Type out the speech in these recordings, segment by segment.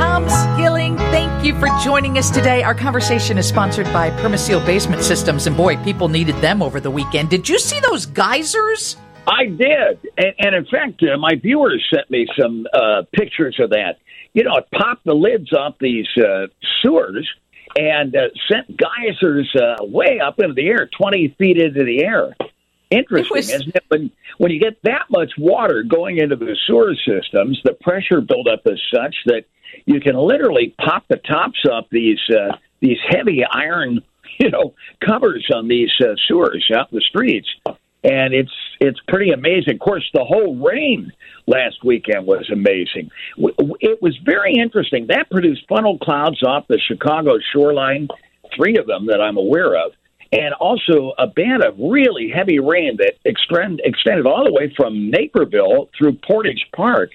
Tom Skilling, thank you for joining us today. Our conversation is sponsored by Permaseal Basement Systems, and boy, people needed them over the weekend. Did you see those geysers? I did, and, and in fact, uh, my viewers sent me some uh, pictures of that. You know, it popped the lids off these uh, sewers and uh, sent geysers uh, way up into the air, twenty feet into the air. Interesting, was... isn't it? When when you get that much water going into the sewer systems, the pressure buildup is such that you can literally pop the tops off these uh, these heavy iron, you know, covers on these uh, sewers out in the streets, and it's it's pretty amazing. Of course, the whole rain last weekend was amazing. It was very interesting. That produced funnel clouds off the Chicago shoreline, three of them that I'm aware of, and also a band of really heavy rain that extend, extended all the way from Naperville through Portage Park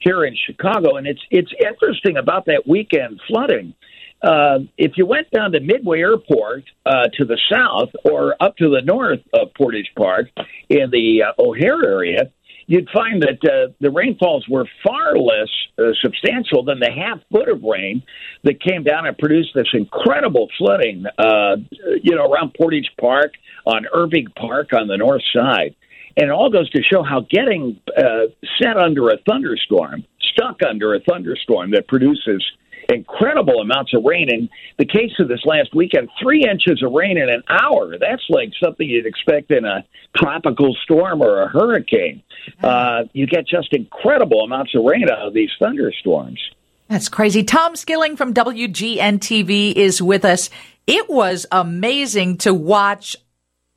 here in Chicago. And it's it's interesting about that weekend flooding uh, if you went down to Midway Airport uh, to the south or up to the north of Portage Park in the uh, O'Hare area, you'd find that uh, the rainfalls were far less uh, substantial than the half foot of rain that came down and produced this incredible flooding, uh, you know, around Portage Park, on Irving Park on the north side. And it all goes to show how getting uh, set under a thunderstorm, stuck under a thunderstorm that produces incredible amounts of rain. In the case of this last weekend, three inches of rain in an hour. That's like something you'd expect in a tropical storm or a hurricane. Uh, you get just incredible amounts of rain out of these thunderstorms. That's crazy. Tom Skilling from WGN TV is with us. It was amazing to watch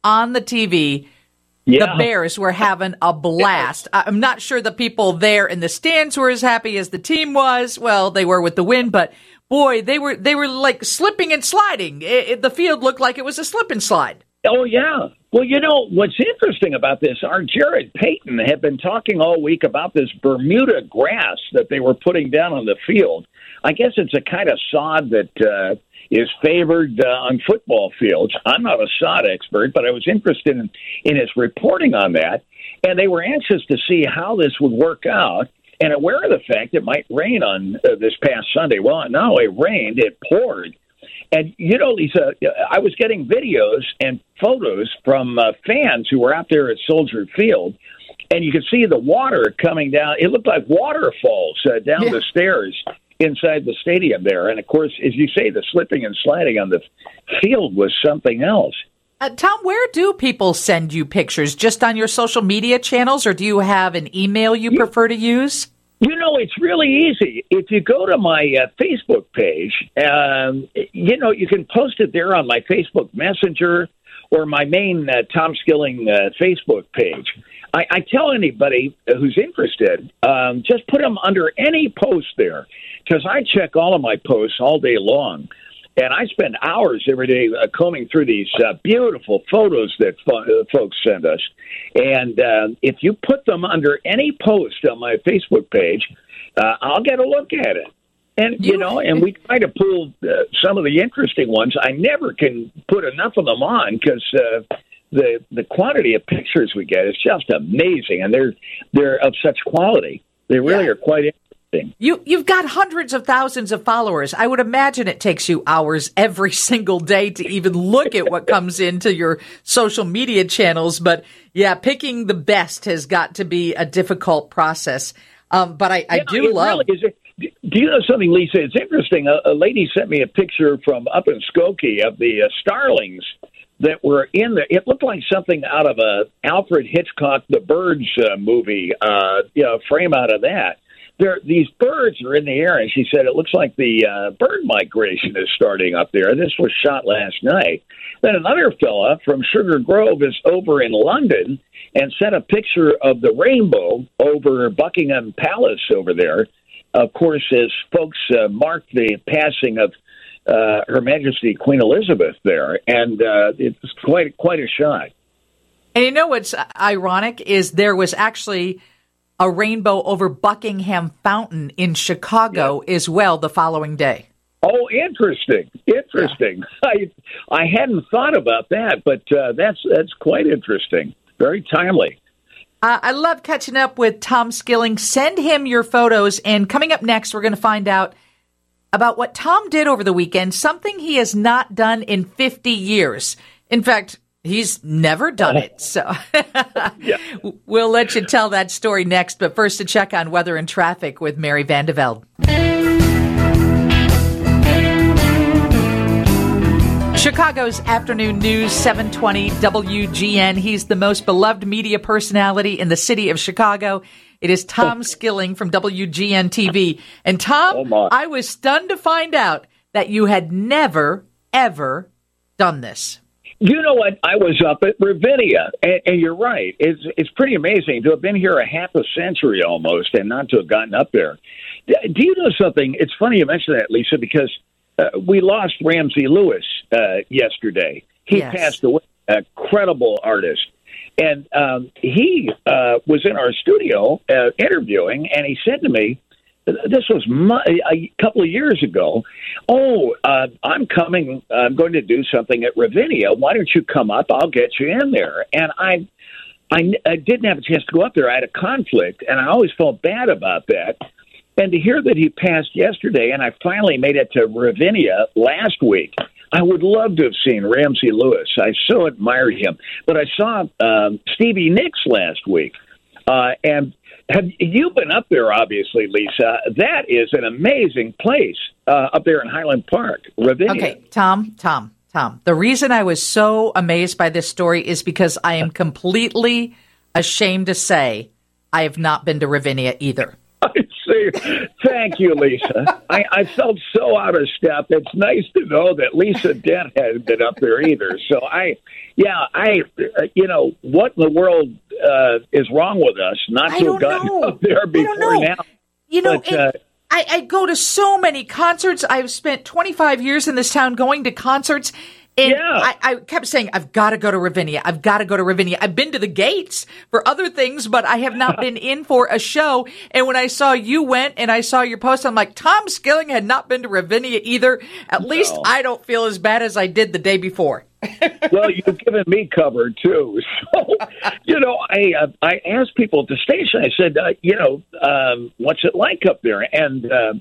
on the TV yeah. The Bears were having a blast. I'm not sure the people there in the stands were as happy as the team was. Well, they were with the win, but boy, they were they were like slipping and sliding. It, it, the field looked like it was a slip and slide. Oh yeah. Well, you know what's interesting about this? Our Jarrett Payton had been talking all week about this Bermuda grass that they were putting down on the field. I guess it's a kind of sod that uh, is favored uh, on football fields. I'm not a sod expert, but I was interested in, in his reporting on that, and they were anxious to see how this would work out and aware of the fact it might rain on uh, this past Sunday. Well, not only rained, it poured. And you know, Lisa, I was getting videos and photos from uh, fans who were out there at Soldier Field, and you could see the water coming down. It looked like waterfalls uh, down yeah. the stairs inside the stadium there. And of course, as you say, the slipping and sliding on the field was something else. Uh, Tom, where do people send you pictures? Just on your social media channels, or do you have an email you prefer to use? You know, it's really easy. If you go to my uh, Facebook page, um, you know, you can post it there on my Facebook Messenger or my main uh, Tom Skilling uh, Facebook page. I, I tell anybody who's interested, um, just put them under any post there because I check all of my posts all day long. And I spend hours every day uh, combing through these uh, beautiful photos that fo- uh, folks send us. And uh, if you put them under any post on my Facebook page, uh, I'll get a look at it. And you know, and we try to pull uh, some of the interesting ones. I never can put enough of them on because uh, the the quantity of pictures we get is just amazing, and they're they're of such quality. They really yeah. are quite you you've got hundreds of thousands of followers. I would imagine it takes you hours every single day to even look at what comes into your social media channels. But yeah, picking the best has got to be a difficult process. Um, but I, I yeah, do love. Really do you know something, Lisa? It's interesting. A, a, lady sent me a picture from up in Skokie of the uh, starlings that were in there. It looked like something out of a Alfred Hitchcock The Birds uh, movie, uh, you know, frame out of that there these birds are in the air, and she said it looks like the uh, bird migration is starting up there. This was shot last night. Then another fella from Sugar Grove is over in London and sent a picture of the rainbow over Buckingham Palace over there. Of course, as folks uh, the passing of uh, Her Majesty Queen Elizabeth there, and uh, it's quite quite a shot. And you know what's ironic is there was actually a rainbow over Buckingham Fountain in Chicago yeah. as well the following day. Oh, interesting, interesting. Yeah. I I hadn't thought about that, but uh, that's that's quite interesting. Very timely. Uh, I love catching up with Tom Skilling. Send him your photos, and coming up next, we're going to find out about what Tom did over the weekend, something he has not done in 50 years. In fact, he's never done oh. it. So yeah. we'll let you tell that story next. But first, to check on weather and traffic with Mary Van de Velde. Chicago's afternoon news 720 WGN. He's the most beloved media personality in the city of Chicago. It is Tom oh. Skilling from WGN TV. And Tom, oh I was stunned to find out that you had never, ever done this. You know what? I was up at Ravinia, and, and, you're right. It's it's pretty amazing to have been here a half a century almost, and not to have gotten up there. Do you know something? It's funny you mention that, Lisa, because uh, we lost Ramsey Lewis uh, yesterday. He yes. passed away. A credible artist, and um, he uh, was in our studio uh, interviewing, and he said to me, "This was my, a couple of years ago. Oh, uh, I'm coming. I'm going to do something at Ravinia. Why don't you come up? I'll get you in there." And I. I, I didn't have a chance to go up there. I had a conflict, and I always felt bad about that. And to hear that he passed yesterday, and I finally made it to Ravinia last week. I would love to have seen Ramsey Lewis. I so admired him. But I saw um, Stevie Nicks last week. Uh, and have you been up there, obviously, Lisa? That is an amazing place uh, up there in Highland Park, Ravinia. Okay, Tom, Tom, Tom. The reason I was so amazed by this story is because I am completely ashamed to say I have not been to Ravinia either. I see. Thank you, Lisa. I, I felt so out of step. It's nice to know that Lisa Dent hasn't been up there either. So I, yeah, I, uh, you know, what in the world uh, is wrong with us not to have gotten know. up there before now? You know, but, it, uh, I, I go to so many concerts. I've spent 25 years in this town going to concerts, and yeah. I, I, kept saying, I've got to go to Ravinia. I've got to go to Ravinia. I've been to the gates for other things, but I have not been in for a show. And when I saw you went and I saw your post, I'm like, Tom Skilling had not been to Ravinia either. At no. least I don't feel as bad as I did the day before. well, you've given me cover too. So, you know, I uh, I asked people at the station. I said, uh, you know, um, what's it like up there? And uh,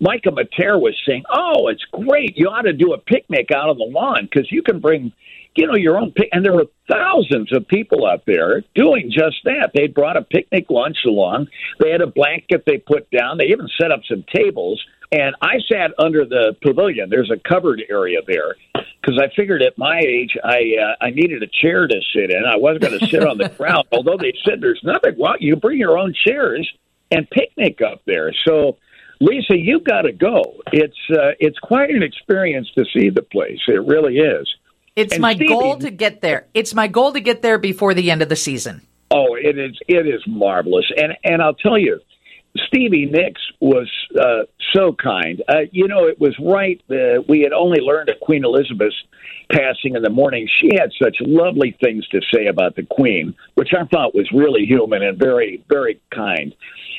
Micah Materre was saying, "Oh, it's great. You ought to do a picnic out on the lawn because you can bring." You know your own pic, and there were thousands of people out there doing just that. They brought a picnic lunch along. They had a blanket they put down. They even set up some tables. And I sat under the pavilion. There's a covered area there because I figured at my age I uh, I needed a chair to sit in. I wasn't going to sit on the ground. Although they said there's nothing. Well, you bring your own chairs and picnic up there. So Lisa, you got to go. It's uh, it's quite an experience to see the place. It really is. It's my Stevie, goal to get there. It's my goal to get there before the end of the season. Oh, it is it is marvelous, and and I'll tell you, Stevie Nicks was uh, so kind. Uh, you know, it was right. Uh, we had only learned of Queen Elizabeth's passing in the morning. She had such lovely things to say about the Queen, which I thought was really human and very, very kind.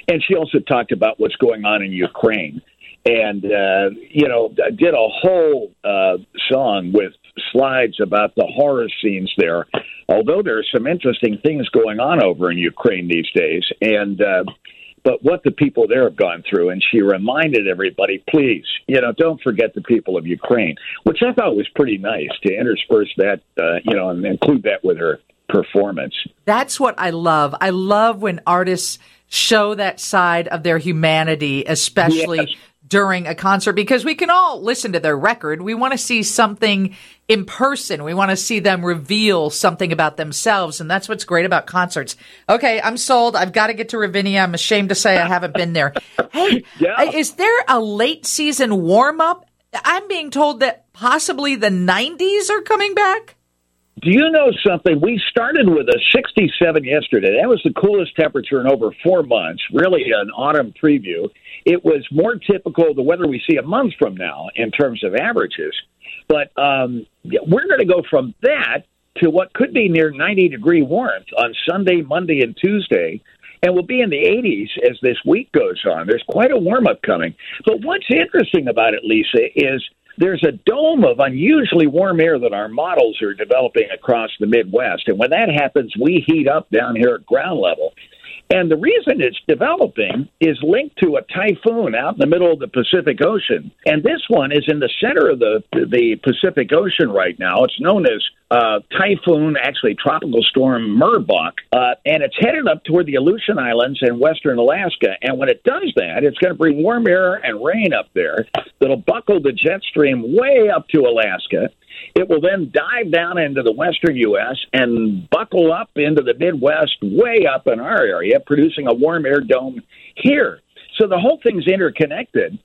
And she also talked about what's going on in Ukraine. And, uh, you know, did a whole uh, song with slides about the horror scenes there. Although there are some interesting things going on over in Ukraine these days. And, uh, but what the people there have gone through. And she reminded everybody, please, you know, don't forget the people of Ukraine, which I thought was pretty nice to intersperse that, uh, you know, and include that with her performance. That's what I love. I love when artists show that side of their humanity, especially yes during a concert because we can all listen to their record. We want to see something in person. We want to see them reveal something about themselves. And that's what's great about concerts. Okay, I'm sold. I've got to get to Ravinia. I'm ashamed to say I haven't been there. Hey, yeah. is there a late season warm up? I'm being told that possibly the 90s are coming back. Do you know something? We started with a 67 yesterday. That was the coolest temperature in over four months, really an autumn preview. It was more typical of the weather we see a month from now in terms of averages. But um, we're going to go from that to what could be near 90 degree warmth on Sunday, Monday, and Tuesday. And we'll be in the 80s as this week goes on. There's quite a warm up coming. But what's interesting about it, Lisa, is there's a dome of unusually warm air that our models are developing across the Midwest. And when that happens, we heat up down here at ground level. And the reason it's developing is linked to a typhoon out in the middle of the Pacific Ocean. And this one is in the center of the, the Pacific Ocean right now. It's known as uh, Typhoon, actually Tropical Storm Merbok, uh, and it's headed up toward the Aleutian Islands and western Alaska. And when it does that, it's going to bring warm air and rain up there that'll buckle the jet stream way up to Alaska. It will then dive down into the western U.S. and buckle up into the Midwest, way up in our area, producing a warm air dome here. So the whole thing's interconnected.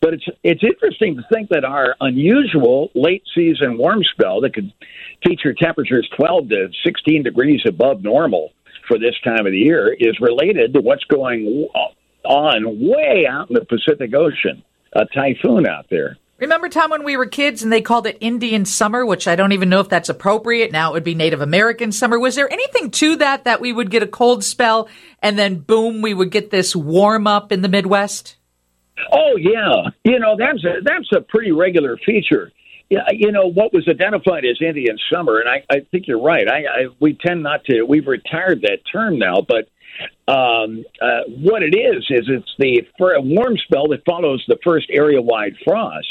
But it's it's interesting to think that our unusual late season warm spell that could feature temperatures 12 to 16 degrees above normal for this time of the year is related to what's going on way out in the Pacific Ocean, a typhoon out there. Remember, Tom, when we were kids and they called it Indian summer, which I don't even know if that's appropriate. Now it would be Native American summer. Was there anything to that that we would get a cold spell and then boom, we would get this warm up in the Midwest? Oh yeah, you know that's a that's a pretty regular feature. Yeah, you know what was identified as Indian summer, and I, I think you're right. I, I we tend not to. We've retired that term now, but um, uh, what it is is it's the warm spell that follows the first area-wide frost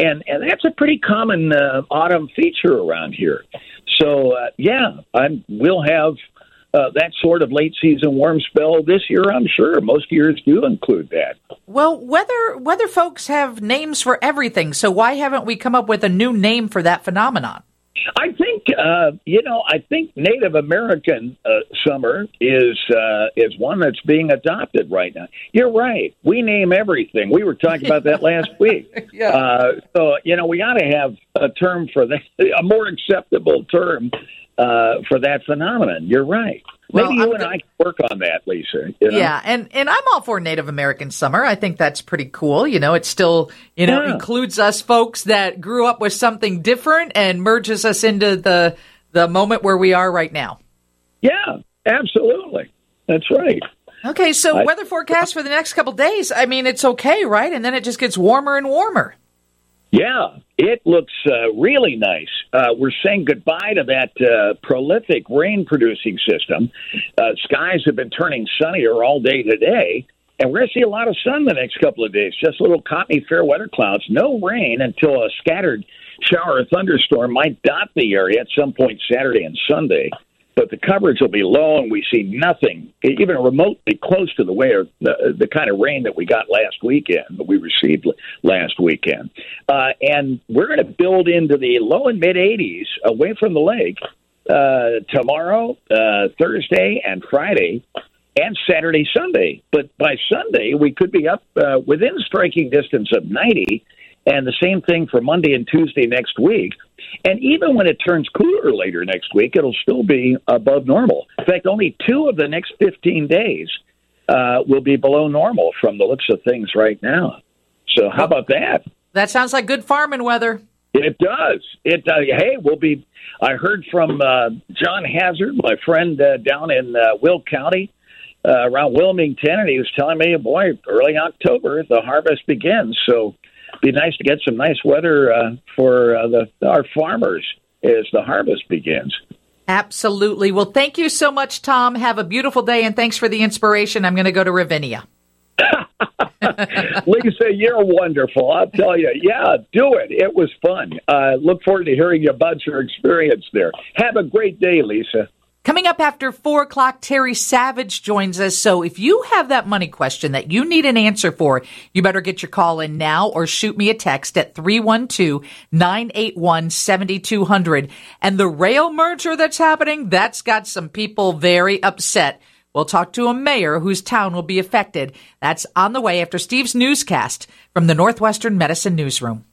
and and that's a pretty common uh, autumn feature around here. So uh, yeah, I'm, we'll have uh, that sort of late season warm spell this year. I'm sure most years do include that. Well, weather weather folks have names for everything, so why haven't we come up with a new name for that phenomenon? I think uh, you know. I think Native American uh, summer is uh, is one that's being adopted right now. You're right. We name everything. We were talking about that last week. yeah. Uh, so you know, we ought to have a term for that, a more acceptable term uh, for that phenomenon. You're right. Maybe well, you I'm and I can work on that, Lisa. You know? Yeah, and and I'm all for Native American summer. I think that's pretty cool. You know, it still you know yeah. includes us folks that grew up with something different and merges us into the the moment where we are right now. Yeah, absolutely. That's right. Okay, so I, weather forecast for the next couple days. I mean, it's okay, right? And then it just gets warmer and warmer. Yeah, it looks uh, really nice. Uh, we're saying goodbye to that uh, prolific rain producing system. Uh, skies have been turning sunnier all day today, and we're going to see a lot of sun the next couple of days. Just little cottony fair weather clouds. No rain until a scattered shower or thunderstorm might dot the area at some point Saturday and Sunday but the coverage will be low, and we see nothing even remotely close to the way of the, the kind of rain that we got last weekend, that we received last weekend. Uh, and we're going to build into the low and mid 80s away from the lake uh, tomorrow, uh, Thursday, and Friday. And Saturday, Sunday. But by Sunday, we could be up uh, within striking distance of 90 and the same thing for Monday and Tuesday next week. And even when it turns cooler later next week, it'll still be above normal. In fact, only two of the next 15 days uh, will be below normal from the looks of things right now. So, how about that? That sounds like good farming weather. It does. It uh, hey, we'll be. I heard from uh, John Hazard, my friend uh, down in uh, Will County, uh, around Wilmington, and he was telling me, boy, early October the harvest begins. So be nice to get some nice weather uh, for uh, the our farmers as the harvest begins. Absolutely. Well, thank you so much, Tom. Have a beautiful day, and thanks for the inspiration. I'm going to go to Ravinia. Lisa, you're wonderful. I'll tell you. Yeah, do it. It was fun. Uh, look forward to hearing about your experience there. Have a great day, Lisa. Coming up after four o'clock, Terry Savage joins us. So if you have that money question that you need an answer for, you better get your call in now or shoot me a text at 312-981-7200. And the rail merger that's happening, that's got some people very upset. We'll talk to a mayor whose town will be affected. That's on the way after Steve's newscast from the Northwestern Medicine Newsroom.